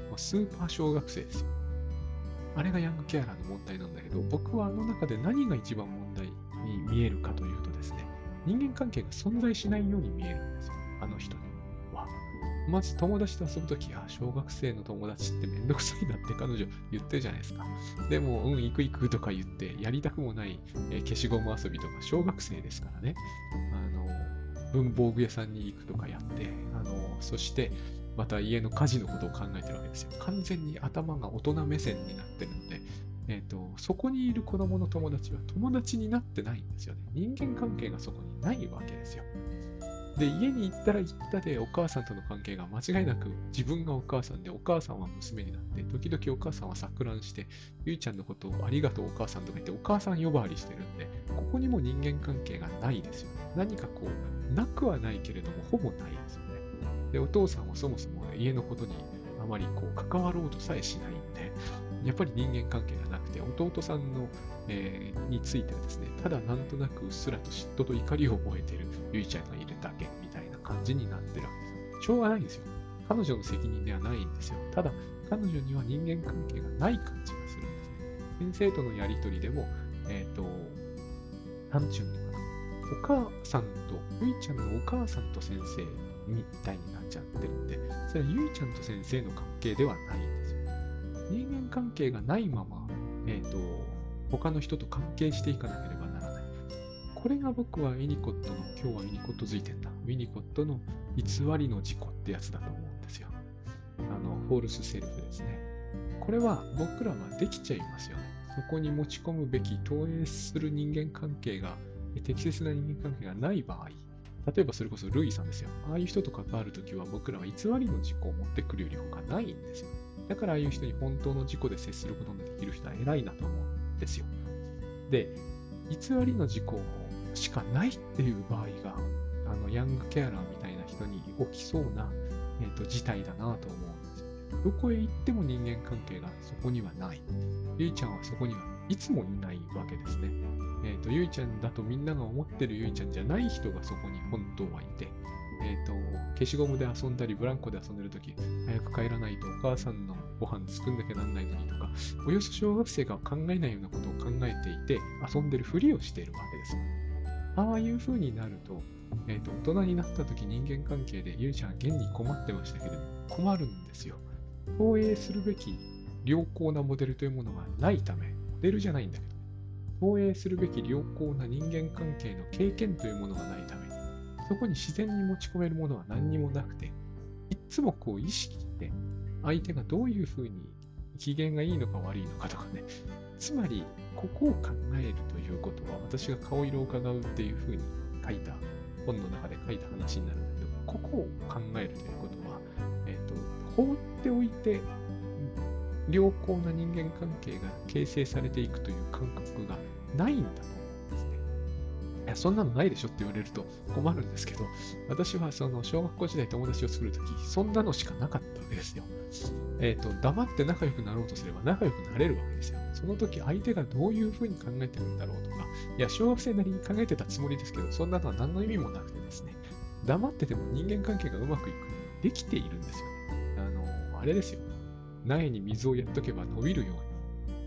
[SPEAKER 1] まあ、スーパー小学生ですよ。あれがヤングケアラーの問題なんだけど、僕はあの中で何が一番問題に見えるかというとですね、人間関係が存在しないように見えるんですよ。あの人には。まず友達と遊ぶとき、あ、小学生の友達ってめんどくさいなって彼女言ってるじゃないですか。でも、うん、行く行くとか言って、やりたくもない、え消しゴム遊びとか小学生ですからね。あの、文房具屋さんに行くとかやって、あの、そして、また家の家事のことを考えてるわけですよ。完全に頭が大人目線になってるので、えっ、と、そこにいる子供の友達は友達になってないんですよね。人間関係がそこにないわけですよ。で、家に行ったら行ったでお母さんとの関係が間違いなく自分がお母さんでお母さんは娘になって、時々お母さんは錯乱して、ゆいちゃんのことをありがとうお母さんとか言ってお母さん呼ばわりしてるんで、ここにも人間関係がないですよね。何かこう、なくはないけれども、ほぼないですよね。で、お父さんはそもそも家のことにあまりこう関わろうとさえしないんで、やっぱり人間関係がなくて、弟さんの、えーについてはですね、ただなんとなくうっすらと嫉妬と怒りを覚えているゆいちゃんがいるだけみたいな感じになってるわけです。しょうがないんですよ。彼女の責任ではないんですよ。ただ、彼女には人間関係がない感じがするんですね。先生とのやりとりでも、えっ、と、なんちゅうのかな。お母さんと、ゆいちゃんのお母さんと先生みたいになっちゃってるんで、それはゆいちゃんと先生の関係ではないんですよ。人間関係がないまま、えっ、と、他の人と関係していかなければならない。これが僕はウィニコットの、今日はウィニコットづいてんだ。ウィニコットの偽りの自己ってやつだと思うんですよ。あの、 false self ですね。これは僕らはできちゃいますよね。そこに持ち込むべき投影する人間関係が、適切な人間関係がない場合、例えばそれこそルイさんですよ。ああいう人と関わるときは僕らは偽りの自己を持ってくるより他ないんですよ。だからああいう人に本当の自己で接することのできる人は偉いなと思うんですよ。で、偽りの自己しかないっていう場合が、あの、ヤングケアラーみたいな人に起きそうな、えー、と事態だなと思うんですよね。どこへ行っても人間関係がそこにはない。ゆいちゃんはそこにはいつもいないわけですね。えっ、と、ゆいちゃんだとみんなが思ってるゆいちゃんじゃない人がそこに本当はいて、えっ、と、消しゴムで遊んだり、ブランコで遊んでるとき、早く帰らないとお母さんのご飯作んなきゃなんないのにとか、およそ小学生が考えないようなことを考えていて、遊んでるふりをしているわけです。ああいう風になると、えっ、と、大人になった時人間関係でゆいちゃん現に困ってましたけど、困るんですよ。投影するべき良好なモデルというものがないため、モデルじゃないんだけど、投影するべき良好な人間関係の経験というものがないため、そこに自然に持ち込めるものは何にもなくて、いつもこう意識して、相手がどういうふうに機嫌がいいのか悪いのかとかね、つまり、ここを考えるということは、私が顔色を伺うっていうふうに書いた、本の中で書いた話になるんだけど、ここを考えるということは、えっ、と、放っておいて、良好な人間関係が形成されていくという感覚がないんだと。いや、そんなのないでしょって言われると困るんですけど、私はその小学校時代友達を作るとき、そんなのしかなかったわけですよ。えっ、と、黙って仲良くなろうとすれば仲良くなれるわけですよ。その時相手がどういうふうに考えてるんだろうとか、いや、小学生なりに考えてたつもりですけど、そんなのは何の意味もなくてですね、黙ってても人間関係がうまくいくできているんですよね。あの、あれですよ。苗に水をやっとけば伸びるように、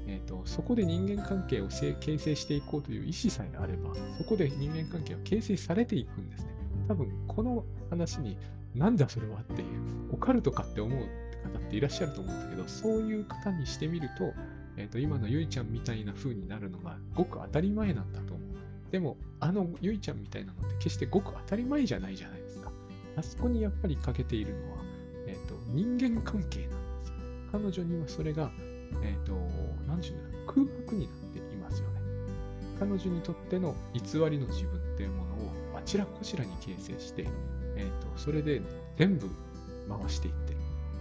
[SPEAKER 1] えーと、そこで人間関係を形成していこうという意思さえあれば、そこで人間関係は形成されていくんですね。多分、この話に、なんだそれはっていう、オカルトかって思う方っていらっしゃると思うんだけど、そういう方にしてみると、えーと、今のゆいちゃんみたいな風になるのがごく当たり前なんだと思う。でも、あのゆいちゃんみたいなのって決してごく当たり前じゃないじゃないですか。あそこにやっぱり欠けているのは、えーと、人間関係なんですよ。彼女にはそれが、えっ、ー、と、何て言うんだろ、空白になっていますよね。彼女にとっての偽りの自分っていうものをあちらこちらに形成して、え、ー、と、それで全部回していって。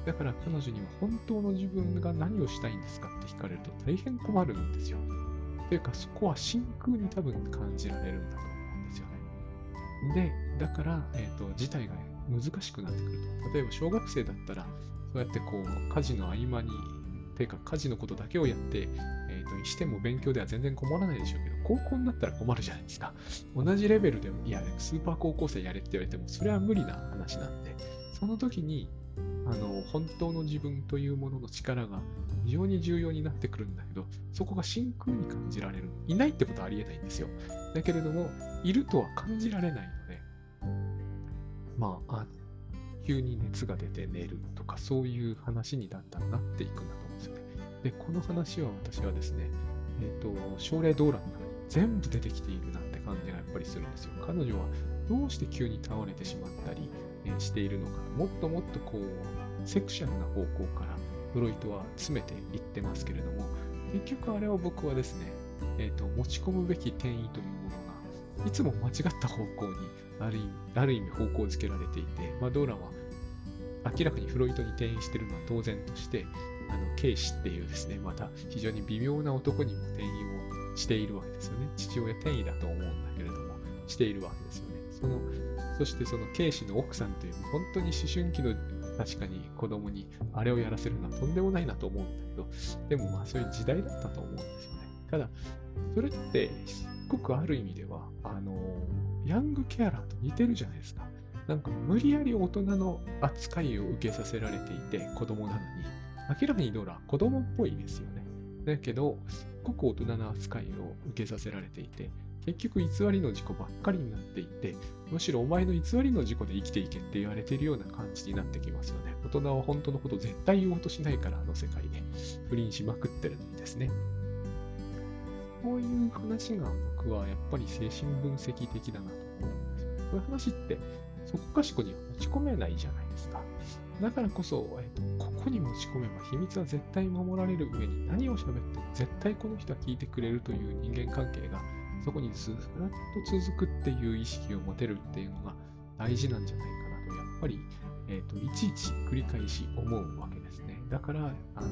[SPEAKER 1] だから彼女には本当の自分が何をしたいんですかって聞かれると大変困るんですよ。というか、そこは真空に多分感じられるんだと思うんですよね。で、だから、えっ、ー、と、事態が難しくなってくると。例えば、小学生だったら、そうやってこう、家事の合間に、ていうか、家事のことだけをやって、え、ー、と、しても勉強では全然困らないでしょうけど、高校になったら困るじゃないですか。同じレベルで、いや、スーパー高校生やれって言われても、それは無理な話なんで、その時に、あの、本当の自分というものの力が非常に重要になってくるんだけど、そこが真空に感じられる。いないってことはありえないんですよ。だけれども、いるとは感じられないので、ま、あ急に熱が出て寝るとか、そういう話にだんだんなっていくんだと思うんですよね。で、この話は私はですね、えっ、ー、と、症例動乱の中に全部出てきているなって感じがやっぱりするんですよ。彼女はどうして急に倒れてしまったり、えー、しているのか、もっともっとこう、セクシャルな方向からフロイトは詰めていってますけれども、結局あれは僕はですね、えーと、持ち込むべき転移というもの、いつも間違った方向にある意味ある意味方向づけられていて、まあ、ドーランは明らかにフロイトに転移しているのは当然として、あの、ケイシっていうですね、また非常に微妙な男にも転移をしているわけですよね。父親転移だと思うんだけれども、しているわけですよね。その、そしてそのケイシの奥さんという、本当に思春期の確かに子供にあれをやらせるのはとんでもないなと思うんだけど、でもまあそういう時代だったと思うんですよね。ただ、それってすっごくある意味では、あの、ヤングケアラーと似てるじゃないですか。なんか無理やり大人の扱いを受けさせられていて、子供なのに、明らかにドラ子供っぽいですよね。だけど、すっごく大人な扱いを受けさせられていて、結局偽りの事故ばっかりになっていて、むしろお前の偽りの事故で生きていけって言われているような感じになってきますよね。大人は本当のこと絶対言おうとしないから、あの世界で不倫しまくってるのにですね。こういう話が僕はやっぱり精神分析的だなと思うんですよ。こういう話ってそこかしこには持ち込めないじゃないですか。だからこそ、えっと、ここに持ち込めば秘密は絶対守られる上に何を喋っても絶対この人は聞いてくれるという人間関係がそこにずっと続くっていう意識を持てるっていうのが大事なんじゃないかなと、やっぱり、えーと、いちいち繰り返し思うわけですね。だから、あの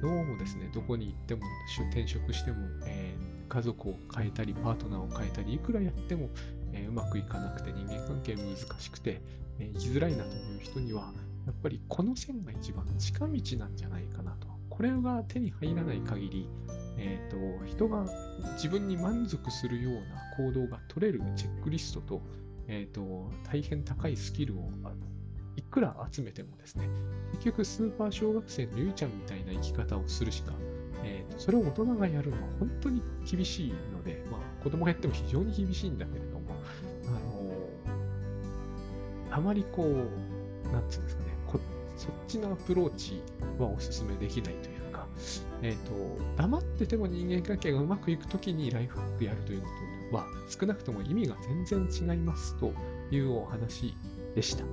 [SPEAKER 1] どうもですね、どこに行っても、転職しても、えー、家族を変えたり、パートナーを変えたり、いくらやっても、えー、うまくいかなくて、人間関係難しくて、えー、生きづらいなという人には、やっぱりこの線が一番近道なんじゃないかなと。これが手に入らない限り、えーと、人が自分に満足するような行動が取れるチェックリストと,、えーと、大変高いスキルをいくら集めてもですね、結局スーパー小学生のゆいちゃんみたいな生き方をするしか、えーと、それを大人がやるのは本当に厳しいので、まあ、子供がやっても非常に厳しいんだけれども、あのあまりこう、なんつうんですかね、そっちのアプローチはお勧めできないというかえっ、ー、と、黙ってても人間関係がうまくいくときにライフハックやるというのとは、少なくとも意味が全然違いますというお話でした。